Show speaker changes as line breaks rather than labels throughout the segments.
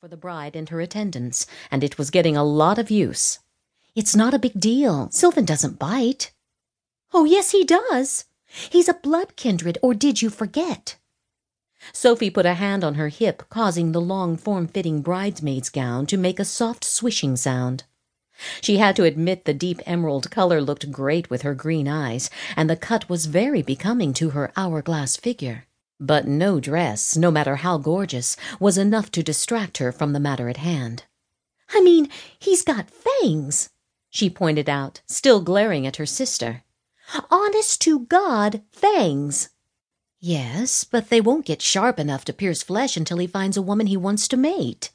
for the bride and her attendants, and it was getting a lot of use. It's not a big deal. Sylvan doesn't bite. Oh, yes, he does. He's a blood kindred, or did you forget? Sophie put a hand on her hip, causing the long, form-fitting bridesmaid's gown to make a soft swishing sound. She had to admit the deep emerald color looked great with her green eyes, and the cut was very becoming to her hourglass figure. But no dress, no matter how gorgeous, was enough to distract her from the matter at hand. I mean, he's got fangs, she pointed out, still glaring at her sister. Honest to God, fangs. Yes, but they won't get sharp enough to pierce flesh until he finds a woman he wants to mate.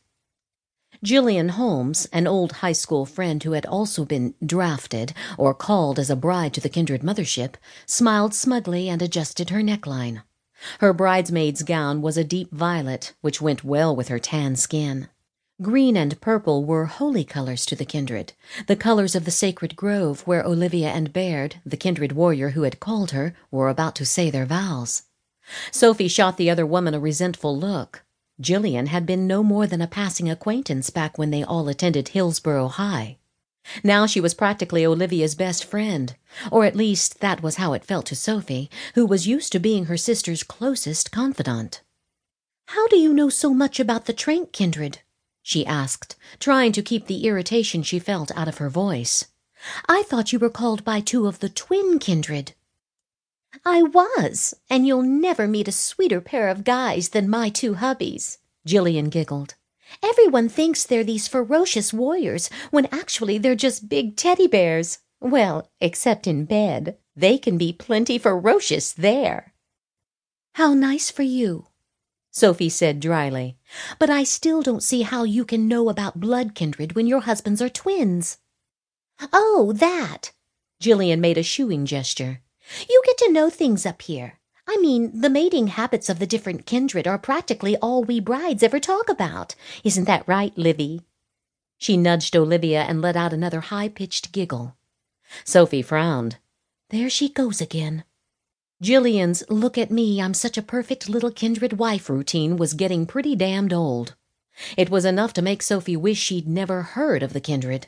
Gillian Holmes, an old high school friend who had also been drafted or called as a bride to the Kindred mothership, smiled smugly and adjusted her neckline. Her bridesmaid's gown was a deep violet, which went well with her tan skin. Green and purple were holy colors to the kindred, the colors of the sacred grove where Olivia and Baird, the kindred warrior who had called her, were about to say their vows. Sophie shot the other woman a resentful look. Gillian had been no more than a passing acquaintance back when they all attended Hillsborough High. Now she was practically Olivia's best friend, or at least that was how it felt to Sophie, who was used to being her sister's closest confidant. How do you know so much about the Tranq kindred? she asked, trying to keep the irritation she felt out of her voice. I thought you were called by two of the twin kindred. I was, and you'll never meet a sweeter pair of guys than my two hubbies, Jillian giggled. Everyone thinks they're these ferocious warriors, when actually they're just big teddy bears. Well, except in bed. They can be plenty ferocious there. How nice for you, Sophie said dryly. But I still don't see how you can know about blood kindred when your husbands are twins. Oh, that! Jillian made a shooing gesture. You get to know things up here. I mean, the mating habits of the different kindred are practically all we brides ever talk about. Isn't that right, Livy? She nudged Olivia and let out another high-pitched giggle. Sophie frowned. There she goes again. Jillian's look at me, I'm such a perfect little kindred wife routine was getting pretty damned old. It was enough to make Sophie wish she'd never heard of the kindred.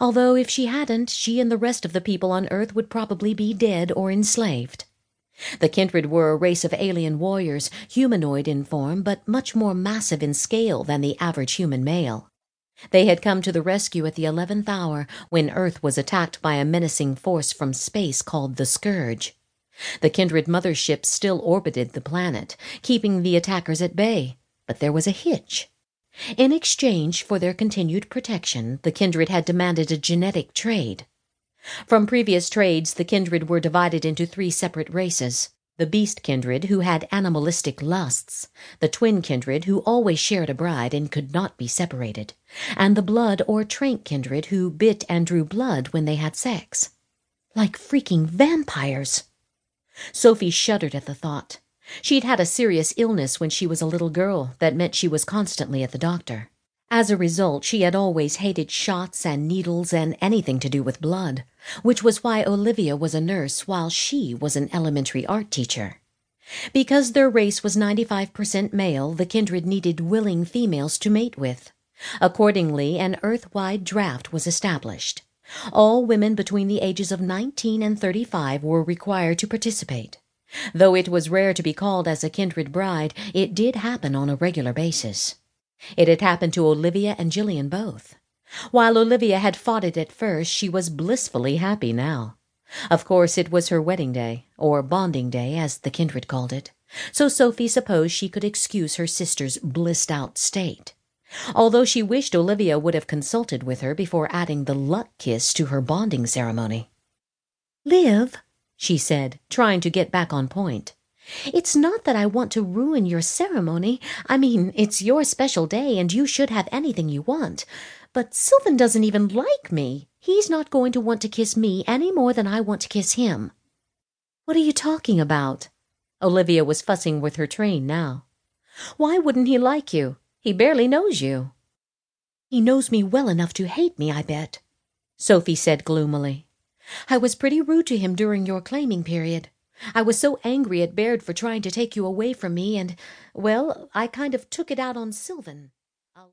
Although if she hadn't, she and the rest of the people on Earth would probably be dead or enslaved. The Kindred were a race of alien warriors, humanoid in form, but much more massive in scale than the average human male. They had come to the rescue at the eleventh hour, when Earth was attacked by a menacing force from space called the Scourge. The Kindred motherships still orbited the planet, keeping the attackers at bay, but there was a hitch. In exchange for their continued protection, the Kindred had demanded a genetic trade. From previous trades, the kindred were divided into three separate races. The beast kindred, who had animalistic lusts, the twin kindred, who always shared a bride and could not be separated, and the blood or Tranq kindred, who bit and drew blood when they had sex. Like freaking vampires! Sophie shuddered at the thought. She'd had a serious illness when she was a little girl that meant she was constantly at the doctor. As a result, she had always hated shots and needles and anything to do with blood, which was why Olivia was a nurse while she was an elementary art teacher. Because their race was 95% male, the kindred needed willing females to mate with. Accordingly, an Earth-wide draft was established. All women between the ages of 19 and 35 were required to participate. Though it was rare to be called as a kindred bride, it did happen on a regular basis. It had happened to Olivia and Jillian both. While Olivia had fought it at first, she was blissfully happy now. Of course, it was her wedding day, or bonding day, as the kindred called it, so Sophie supposed she could excuse her sister's blissed out state. Although she wished Olivia would have consulted with her before adding the luck kiss to her bonding ceremony. Liv, she said, trying to get back on point. It's not that I want to ruin your ceremony. I mean, it's your special day and you should have anything you want. But Sylvan doesn't even like me. He's not going to want to kiss me any more than I want to kiss him. What are you talking about? Olivia was fussing with her train now. Why wouldn't he like you? He barely knows you. He knows me well enough to hate me, I bet, Sophie said gloomily. I was pretty rude to him during your claiming period. I was so angry at Baird for trying to take you away from me, and, well, I kind of took it out on Sylvan.